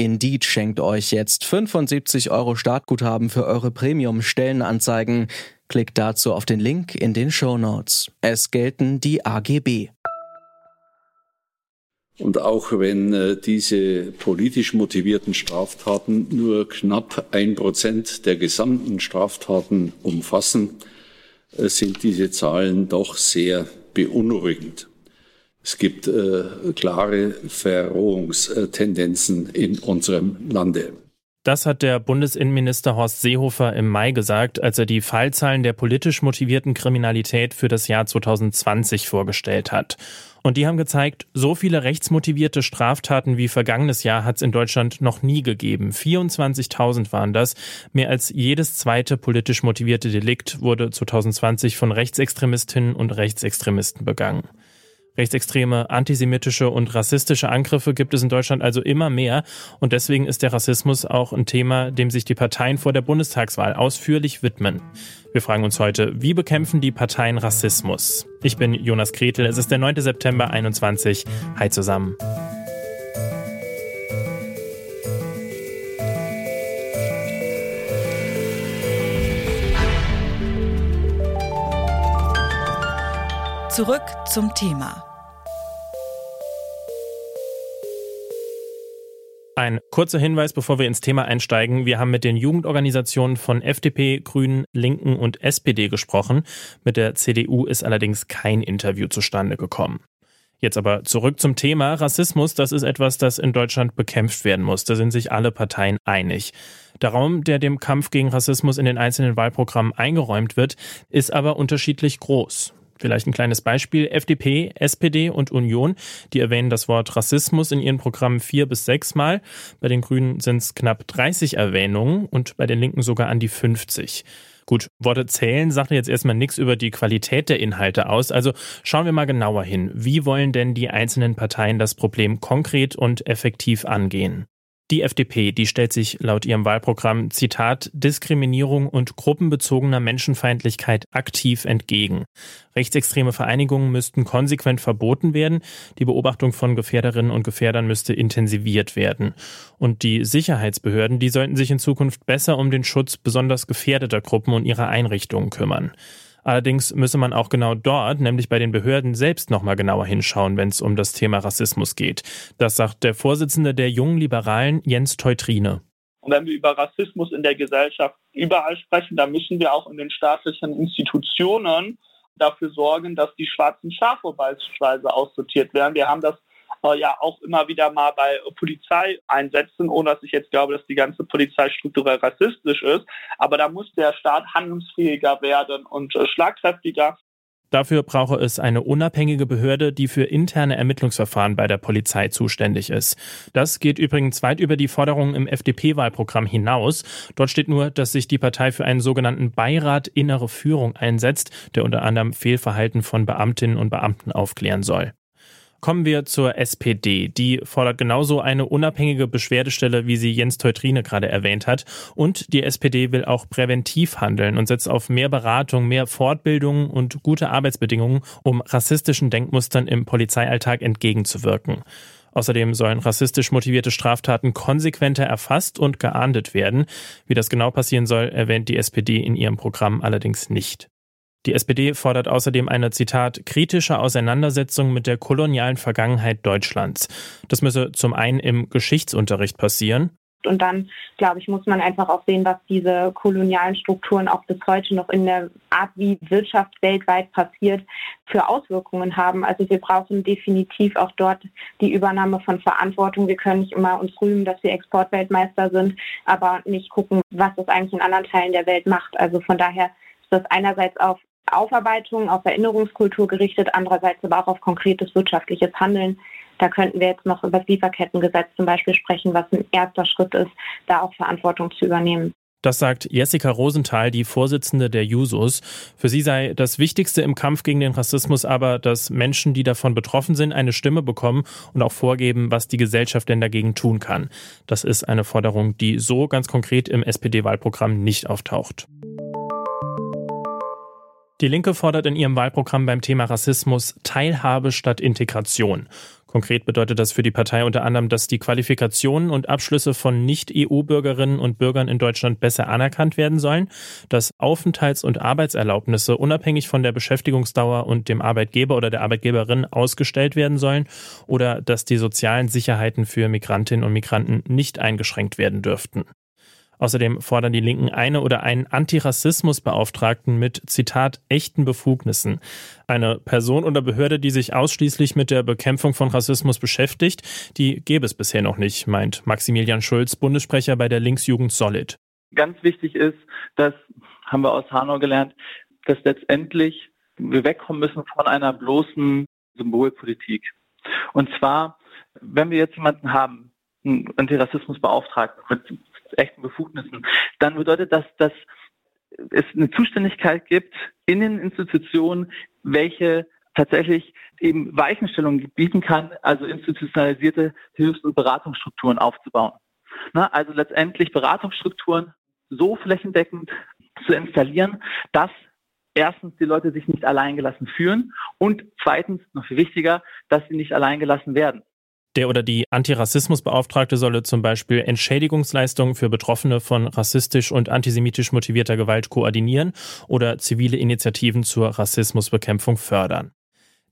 Indeed schenkt euch jetzt 75 Euro Startguthaben für eure Premium-Stellenanzeigen. Klickt dazu auf den Link in den Show Notes. Es gelten die AGB. Und auch wenn äh, diese politisch motivierten Straftaten nur knapp ein Prozent der gesamten Straftaten umfassen, äh, sind diese Zahlen doch sehr beunruhigend. Es gibt äh, klare Verrohungstendenzen in unserem Lande. Das hat der Bundesinnenminister Horst Seehofer im Mai gesagt, als er die Fallzahlen der politisch motivierten Kriminalität für das Jahr 2020 vorgestellt hat. Und die haben gezeigt, so viele rechtsmotivierte Straftaten wie vergangenes Jahr hat es in Deutschland noch nie gegeben. 24.000 waren das. Mehr als jedes zweite politisch motivierte Delikt wurde 2020 von Rechtsextremistinnen und Rechtsextremisten begangen. Rechtsextreme, antisemitische und rassistische Angriffe gibt es in Deutschland also immer mehr und deswegen ist der Rassismus auch ein Thema, dem sich die Parteien vor der Bundestagswahl ausführlich widmen. Wir fragen uns heute, wie bekämpfen die Parteien Rassismus? Ich bin Jonas Gretel, es ist der 9. September 21. Hi zusammen. Zurück zum Thema. Ein kurzer Hinweis, bevor wir ins Thema einsteigen. Wir haben mit den Jugendorganisationen von FDP, Grünen, Linken und SPD gesprochen. Mit der CDU ist allerdings kein Interview zustande gekommen. Jetzt aber zurück zum Thema. Rassismus, das ist etwas, das in Deutschland bekämpft werden muss. Da sind sich alle Parteien einig. Der Raum, der dem Kampf gegen Rassismus in den einzelnen Wahlprogrammen eingeräumt wird, ist aber unterschiedlich groß. Vielleicht ein kleines Beispiel. FDP, SPD und Union, die erwähnen das Wort Rassismus in ihren Programmen vier bis sechs Mal. Bei den Grünen sind es knapp 30 Erwähnungen und bei den Linken sogar an die 50. Gut, Worte zählen sagt jetzt erstmal nichts über die Qualität der Inhalte aus. Also schauen wir mal genauer hin. Wie wollen denn die einzelnen Parteien das Problem konkret und effektiv angehen? Die FDP, die stellt sich laut ihrem Wahlprogramm Zitat Diskriminierung und gruppenbezogener Menschenfeindlichkeit aktiv entgegen. Rechtsextreme Vereinigungen müssten konsequent verboten werden, die Beobachtung von Gefährderinnen und Gefährdern müsste intensiviert werden. Und die Sicherheitsbehörden, die sollten sich in Zukunft besser um den Schutz besonders gefährdeter Gruppen und ihrer Einrichtungen kümmern. Allerdings müsse man auch genau dort, nämlich bei den Behörden selbst nochmal genauer hinschauen, wenn es um das Thema Rassismus geht. Das sagt der Vorsitzende der jungen Liberalen, Jens Teutrine. Und wenn wir über Rassismus in der Gesellschaft überall sprechen, dann müssen wir auch in den staatlichen Institutionen dafür sorgen, dass die schwarzen Schafe beispielsweise aussortiert werden. Wir haben das ja auch immer wieder mal bei Polizei einsetzen, ohne dass ich jetzt glaube, dass die ganze Polizei strukturell rassistisch ist. Aber da muss der Staat handlungsfähiger werden und äh, schlagkräftiger. Dafür brauche es eine unabhängige Behörde, die für interne Ermittlungsverfahren bei der Polizei zuständig ist. Das geht übrigens weit über die Forderungen im FDP-Wahlprogramm hinaus. Dort steht nur, dass sich die Partei für einen sogenannten Beirat innere Führung einsetzt, der unter anderem Fehlverhalten von Beamtinnen und Beamten aufklären soll. Kommen wir zur SPD. Die fordert genauso eine unabhängige Beschwerdestelle, wie sie Jens Teutrine gerade erwähnt hat. Und die SPD will auch präventiv handeln und setzt auf mehr Beratung, mehr Fortbildung und gute Arbeitsbedingungen, um rassistischen Denkmustern im Polizeialltag entgegenzuwirken. Außerdem sollen rassistisch motivierte Straftaten konsequenter erfasst und geahndet werden. Wie das genau passieren soll, erwähnt die SPD in ihrem Programm allerdings nicht. Die SPD fordert außerdem eine, Zitat, kritische Auseinandersetzung mit der kolonialen Vergangenheit Deutschlands. Das müsse zum einen im Geschichtsunterricht passieren. Und dann, glaube ich, muss man einfach auch sehen, was diese kolonialen Strukturen auch bis heute noch in der Art, wie Wirtschaft weltweit passiert, für Auswirkungen haben. Also wir brauchen definitiv auch dort die Übernahme von Verantwortung. Wir können nicht immer uns rühmen, dass wir Exportweltmeister sind, aber nicht gucken, was das eigentlich in anderen Teilen der Welt macht. Also von daher ist das einerseits auf Aufarbeitung, auf Erinnerungskultur gerichtet, andererseits aber auch auf konkretes wirtschaftliches Handeln. Da könnten wir jetzt noch über das Lieferkettengesetz zum Beispiel sprechen, was ein erster Schritt ist, da auch Verantwortung zu übernehmen. Das sagt Jessica Rosenthal, die Vorsitzende der Jusos. Für sie sei das Wichtigste im Kampf gegen den Rassismus aber, dass Menschen, die davon betroffen sind, eine Stimme bekommen und auch vorgeben, was die Gesellschaft denn dagegen tun kann. Das ist eine Forderung, die so ganz konkret im SPD-Wahlprogramm nicht auftaucht. Die Linke fordert in ihrem Wahlprogramm beim Thema Rassismus Teilhabe statt Integration. Konkret bedeutet das für die Partei unter anderem, dass die Qualifikationen und Abschlüsse von Nicht-EU-Bürgerinnen und Bürgern in Deutschland besser anerkannt werden sollen, dass Aufenthalts- und Arbeitserlaubnisse unabhängig von der Beschäftigungsdauer und dem Arbeitgeber oder der Arbeitgeberin ausgestellt werden sollen oder dass die sozialen Sicherheiten für Migrantinnen und Migranten nicht eingeschränkt werden dürften. Außerdem fordern die Linken eine oder einen Antirassismusbeauftragten mit, Zitat, echten Befugnissen. Eine Person oder Behörde, die sich ausschließlich mit der Bekämpfung von Rassismus beschäftigt, die gäbe es bisher noch nicht, meint Maximilian Schulz, Bundessprecher bei der Linksjugend Solid. Ganz wichtig ist, das haben wir aus Hanau gelernt, dass letztendlich wir wegkommen müssen von einer bloßen Symbolpolitik. Und zwar, wenn wir jetzt jemanden haben, einen Antirassismusbeauftragten mit echten Befugnissen, dann bedeutet das, dass es eine Zuständigkeit gibt in den Institutionen, welche tatsächlich eben Weichenstellungen bieten kann, also institutionalisierte Hilfs- und Beratungsstrukturen aufzubauen. Na, also letztendlich Beratungsstrukturen so flächendeckend zu installieren, dass erstens die Leute sich nicht alleingelassen fühlen und zweitens, noch viel wichtiger, dass sie nicht alleingelassen werden. Der oder die Antirassismusbeauftragte solle zum Beispiel Entschädigungsleistungen für Betroffene von rassistisch und antisemitisch motivierter Gewalt koordinieren oder zivile Initiativen zur Rassismusbekämpfung fördern.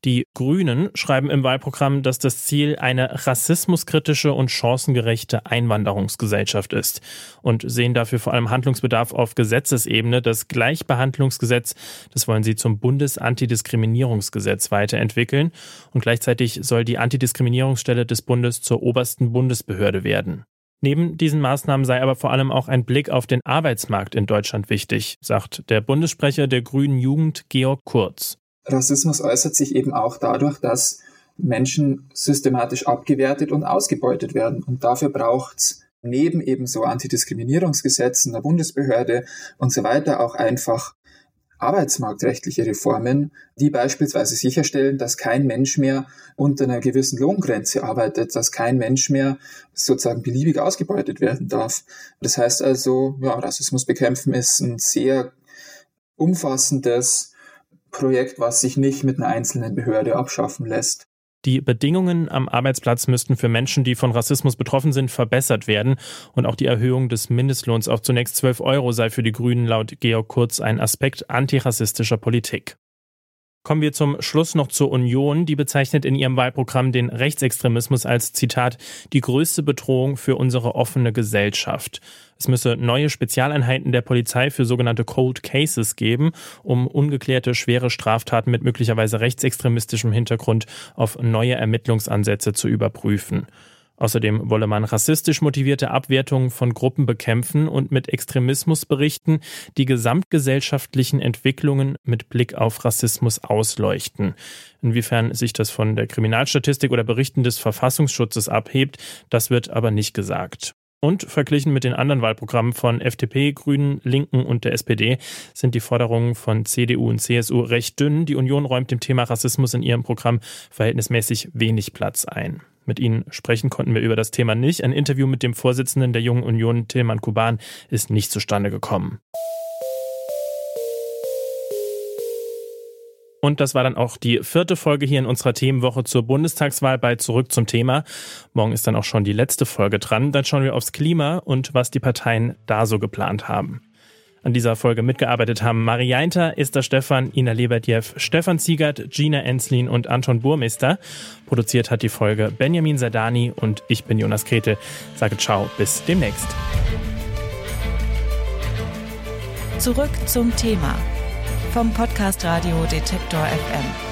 Die Grünen schreiben im Wahlprogramm, dass das Ziel eine rassismuskritische und chancengerechte Einwanderungsgesellschaft ist und sehen dafür vor allem Handlungsbedarf auf Gesetzesebene. Das Gleichbehandlungsgesetz, das wollen sie zum Bundesantidiskriminierungsgesetz weiterentwickeln und gleichzeitig soll die Antidiskriminierungsstelle des Bundes zur obersten Bundesbehörde werden. Neben diesen Maßnahmen sei aber vor allem auch ein Blick auf den Arbeitsmarkt in Deutschland wichtig, sagt der Bundessprecher der Grünen Jugend Georg Kurz. Rassismus äußert sich eben auch dadurch, dass Menschen systematisch abgewertet und ausgebeutet werden. Und dafür braucht es neben eben so Antidiskriminierungsgesetzen der Bundesbehörde und so weiter auch einfach arbeitsmarktrechtliche Reformen, die beispielsweise sicherstellen, dass kein Mensch mehr unter einer gewissen Lohngrenze arbeitet, dass kein Mensch mehr sozusagen beliebig ausgebeutet werden darf. Das heißt also, ja, Rassismus bekämpfen ist ein sehr umfassendes Projekt, was sich nicht mit einer einzelnen Behörde abschaffen lässt. Die Bedingungen am Arbeitsplatz müssten für Menschen, die von Rassismus betroffen sind, verbessert werden. Und auch die Erhöhung des Mindestlohns auf zunächst 12 Euro sei für die Grünen laut Georg Kurz ein Aspekt antirassistischer Politik. Kommen wir zum Schluss noch zur Union. Die bezeichnet in ihrem Wahlprogramm den Rechtsextremismus als Zitat die größte Bedrohung für unsere offene Gesellschaft. Es müsse neue Spezialeinheiten der Polizei für sogenannte Cold Cases geben, um ungeklärte schwere Straftaten mit möglicherweise rechtsextremistischem Hintergrund auf neue Ermittlungsansätze zu überprüfen. Außerdem wolle man rassistisch motivierte Abwertungen von Gruppen bekämpfen und mit Extremismus berichten, die gesamtgesellschaftlichen Entwicklungen mit Blick auf Rassismus ausleuchten. Inwiefern sich das von der Kriminalstatistik oder Berichten des Verfassungsschutzes abhebt, das wird aber nicht gesagt. Und verglichen mit den anderen Wahlprogrammen von FDP, Grünen, Linken und der SPD sind die Forderungen von CDU und CSU recht dünn. Die Union räumt dem Thema Rassismus in ihrem Programm verhältnismäßig wenig Platz ein. Mit Ihnen sprechen konnten wir über das Thema nicht. Ein Interview mit dem Vorsitzenden der Jungen Union, Tilman Kuban, ist nicht zustande gekommen. Und das war dann auch die vierte Folge hier in unserer Themenwoche zur Bundestagswahl bei Zurück zum Thema. Morgen ist dann auch schon die letzte Folge dran. Dann schauen wir aufs Klima und was die Parteien da so geplant haben. An dieser Folge mitgearbeitet haben Marie Jainter, Esther Stefan, Ina Lebertjew, Stefan Ziegert, Gina Enslin und Anton Burmeister. Produziert hat die Folge Benjamin Sadani und ich bin Jonas Kretel. Sage ciao, bis demnächst. Zurück zum Thema vom Podcast Radio Detektor FM.